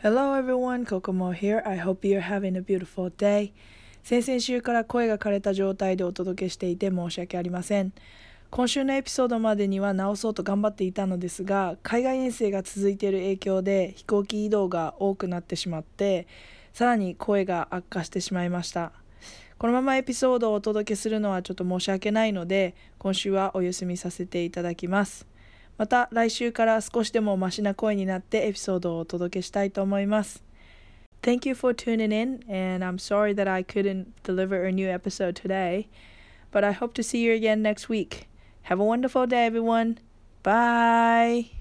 Hello everyone, Kokomo here. I hope you're having a beautiful day. 先々週から声が枯れた状態でお届けしていて申し訳ありません。今週のエピソードまでには直そうと頑張っていたのですが、海外遠征が続いている影響で飛行機移動が多くなってしまって、さらに声が悪化してしまいました。このままエピソードをお届けするのはちょっと申し訳ないので、今週はお休みさせていただきます。また来週から少しでもマシな声になってエピソードをお届けしたいと思います。Thank you for tuning in, and I'm sorry that I couldn't deliver a new episode today, but I hope to see you again next week. Have a wonderful day, everyone. Bye.